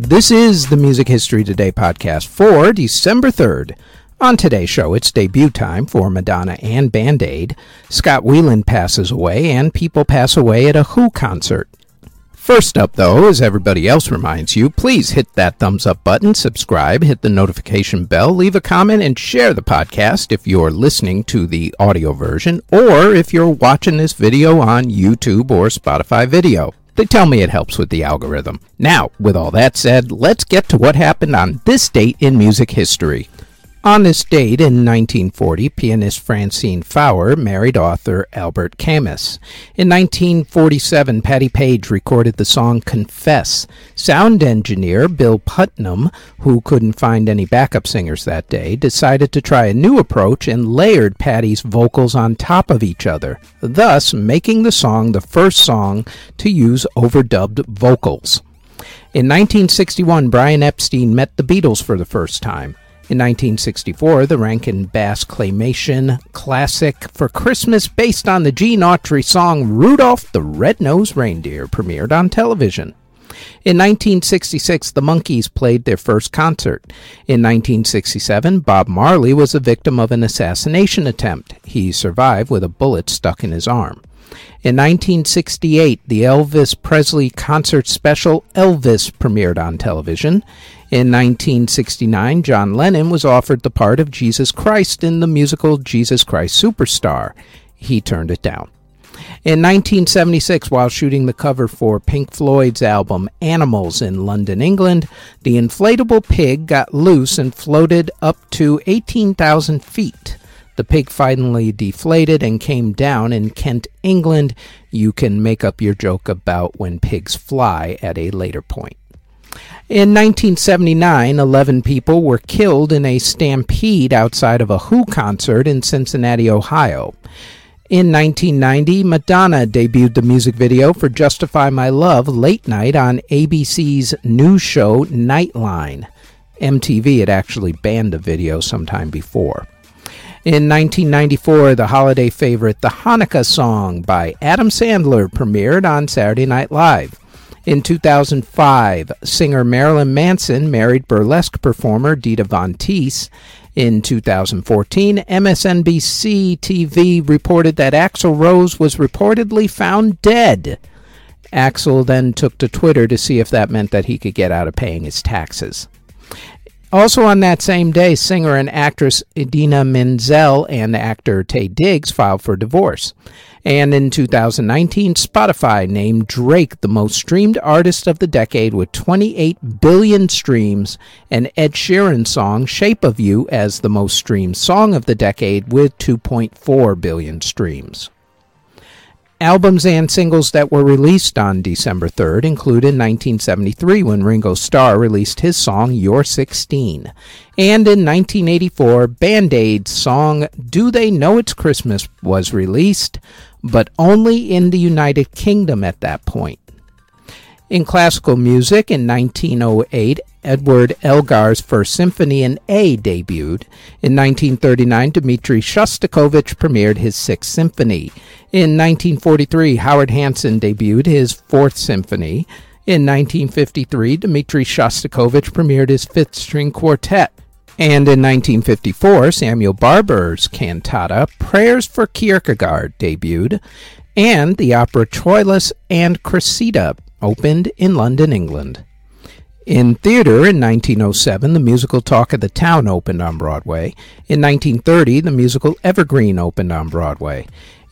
This is the Music History Today podcast for December 3rd. On today's show, it's debut time for Madonna and Band Aid. Scott Weiland passes away, and people pass away at a Who concert. First up, though, as everybody else reminds you, please hit that thumbs up button, subscribe, hit the notification bell, leave a comment, and share the podcast if you're listening to the audio version or if you're watching this video on YouTube or Spotify video. They tell me it helps with the algorithm. Now, with all that said, let's get to what happened on this date in music history. On this date in 1940, pianist Francine Faure married author Albert Camus. In 1947, Patti Page recorded the song Confess. Sound engineer Bill Putnam, who couldn't find any backup singers that day, decided to try a new approach and layered Patti's vocals on top of each other, thus making the song the first song to use overdubbed vocals. In 1961, Brian Epstein met the Beatles for the first time. In 1964, the Rankin Bass claymation classic for Christmas based on the Gene Autry song Rudolph the Red-Nosed Reindeer premiered on television. In 1966, the Monkees played their first concert. In 1967, Bob Marley was the victim of an assassination attempt. He survived with a bullet stuck in his arm. In 1968, the Elvis Presley concert special Elvis premiered on television. In 1969, John Lennon was offered the part of Jesus Christ in the musical Jesus Christ Superstar. He turned it down. In 1976, while shooting the cover for Pink Floyd's album Animals in London, England, the inflatable pig got loose and floated up to 18,000 feet. The pig finally deflated and came down in Kent, England. You can make up your joke about when pigs fly at a later point. In 1979, 11 people were killed in a stampede outside of a Who concert in Cincinnati, Ohio. In 1990, Madonna debuted the music video for Justify My Love late night on ABC's news show Nightline. MTV had actually banned the video sometime before. In 1994, the holiday favorite The Hanukkah Song by Adam Sandler premiered on Saturday Night Live. In 2005, singer Marilyn Manson married burlesque performer Dita Von Teese. In 2014, MSNBC TV reported that Axl Rose was reportedly found dead. Axl then took to Twitter to see if that meant that he could get out of paying his taxes. Also on that same day, singer and actress Idina Menzel and actor Taye Diggs filed for divorce. And in 2019, Spotify named Drake the most streamed artist of the decade with 28 billion streams, and Ed Sheeran's song Shape of You as the most streamed song of the decade with 2.4 billion streams. Albums and singles that were released on December 3rd include in 1973 when Ringo Starr released his song You're 16, and in 1984 Band Aid's song Do They Know It's Christmas was released, but only in the United Kingdom at that point. In classical music, in 1908, Edward Elgar's First Symphony in A debuted. In 1939, Dmitri Shostakovich premiered his Sixth Symphony. In 1943, Howard Hanson debuted his Fourth Symphony. In 1953, Dmitri Shostakovich premiered his Fifth String Quartet. And in 1954, Samuel Barber's cantata Prayers for Kierkegaard debuted, and the opera Troilus and Cressida opened in London, England. In theater, in 1907, the musical Talk of the Town opened on Broadway. In 1930, the musical Evergreen opened on Broadway.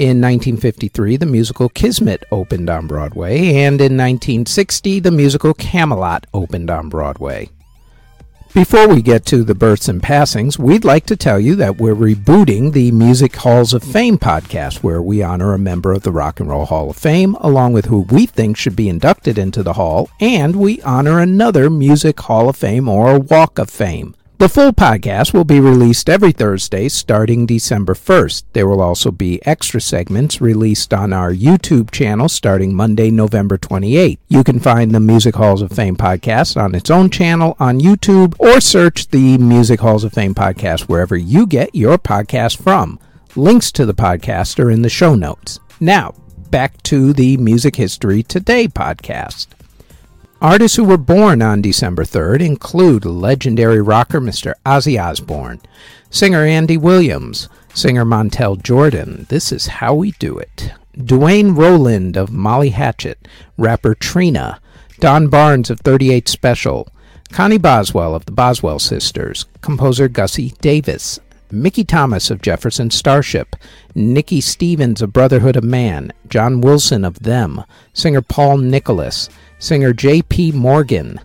In 1953, the musical Kismet opened on Broadway. And in 1960, the musical Camelot opened on Broadway. Before we get to the births and passings, we'd like to tell you that we're rebooting the Music Halls of Fame podcast, where we honor a member of the Rock and Roll Hall of Fame, along with who we think should be inducted into the Hall, and we honor another Music Hall of Fame or Walk of Fame. The full podcast will be released every Thursday starting December 1st. There will also be extra segments released on our YouTube channel starting Monday, November 28th. You can find the Music Halls of Fame podcast on its own channel on YouTube or search the Music Halls of Fame podcast wherever you get your podcast from. Links to the podcast are in the show notes. Now, back to the Music History Today podcast. Artists who were born on December 3rd include legendary rocker Mr. Ozzy Osbourne, singer Andy Williams, singer Montell Jordan. This is how we do it. Duane Roland of Molly Hatchet, rapper Trina, Don Barnes of 38 Special, Connie Boswell of the Boswell Sisters, composer Gussie Davis, Mickey Thomas of Jefferson Starship, Nicky Stevens of Brotherhood of Man, John Wilson of Them, singer Paul Nicholas, singer Jaye P. Morgan,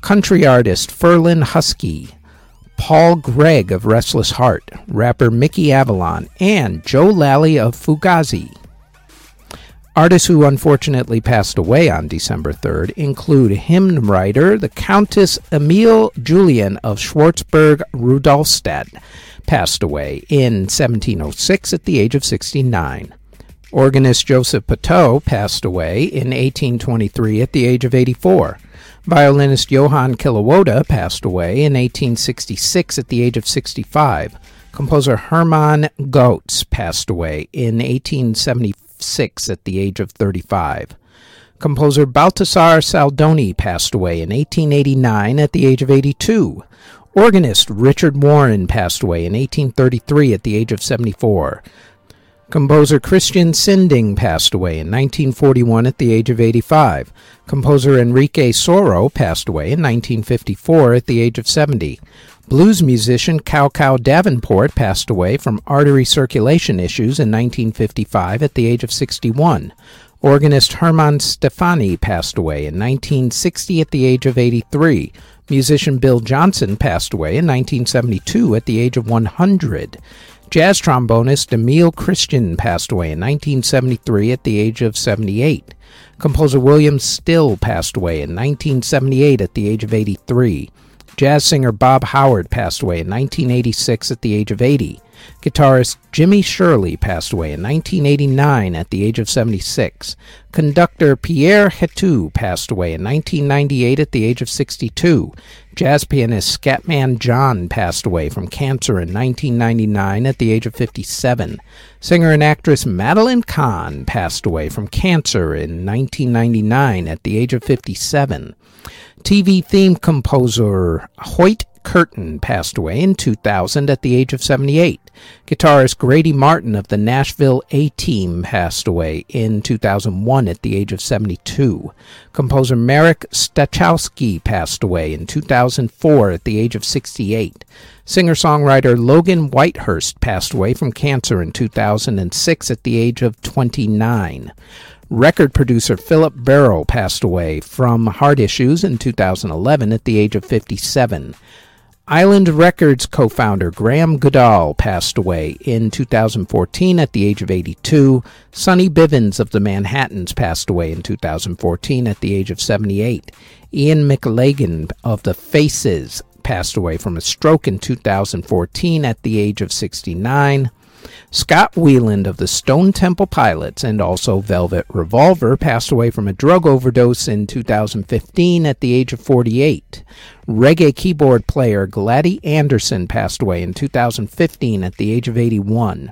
country artist Ferlin Husky, Paul Gregg of Restless Heart, rapper Mickey Avalon, and Joe Lally of Fugazi. Artists who unfortunately passed away on December 3rd include hymn writer the Countess Emile Julian of Schwarzburg Rudolstadt, passed away in 1706 at the age of 69. Organist Joseph Pateau passed away in 1823 at the age of 84. Violinist Johann Kalliwoda passed away in 1866 at the age of 65. Composer Hermann Goetz passed away in 1876 at the age of 35. Composer Baltasar Saldoni passed away in 1889 at the age of 82. Organist Richard Warren passed away in 1833 at the age of 74. Composer Christian Sinding passed away in 1941 at the age of 85. Composer Enrique Soro passed away in 1954 at the age of 70. Blues musician Cow Cow Davenport passed away from artery circulation issues in 1955 at the age of 61. Organist Herman Stefani passed away in 1960 at the age of 83. Musician Bill Johnson passed away in 1972 at the age of 100. Jazz trombonist Emil Christian passed away in 1973 at the age of 78. Composer William Still passed away in 1978 at the age of 83. Jazz singer Bob Howard passed away in 1986 at the age of 80. Guitarist Jimmy Shirley passed away in 1989 at the age of 76. Conductor Pierre Hetu passed away in 1998 at the age of 62. Jazz pianist Scatman John passed away from cancer in 1999 at the age of 57. Singer and actress Madeline Kahn passed away from cancer in 1999 at the age of 57. TV theme composer Hoyt Curtin passed away in 2000 at the age of 78. Guitarist Grady Martin of the Nashville A Team passed away in 2001 at the age of 72. Composer Marek Stachowski passed away in 2004 at the age of 68. Singer songwriter Logan Whitehurst passed away from cancer in 2006 at the age of 29. Record producer Philip Barrow passed away from heart issues in 2011 at the age of 57. Island Records co founder Graeme Goodall passed away in 2014 at the age of 82. Sonny Bivens of the Manhattans passed away in 2014 at the age of 78. Ian McLagan of the Faces passed away from a stroke in 2014 at the age of 69. Scott Weiland of the Stone Temple Pilots and also Velvet Revolver passed away from a drug overdose in 2015 at the age of 48. Reggae keyboard player Gladdy Anderson passed away in 2015 at the age of 81.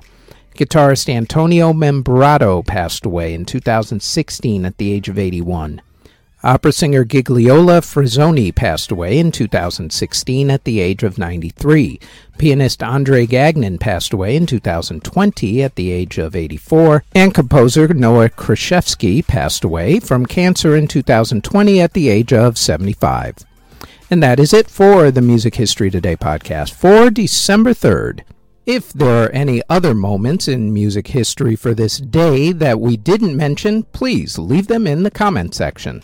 Guitarist Antonio Membrato passed away in 2016 at the age of 81. Opera singer Gigliola Frazzoni passed away in 2016 at the age of 93. Pianist Andre Gagnon passed away in 2020 at the age of 84. And composer Noah Krashevsky passed away from cancer in 2020 at the age of 75. And that is it for the Music History Today podcast for December 3rd. If there are any other moments in music history for this day that we didn't mention, please leave them in the comment section.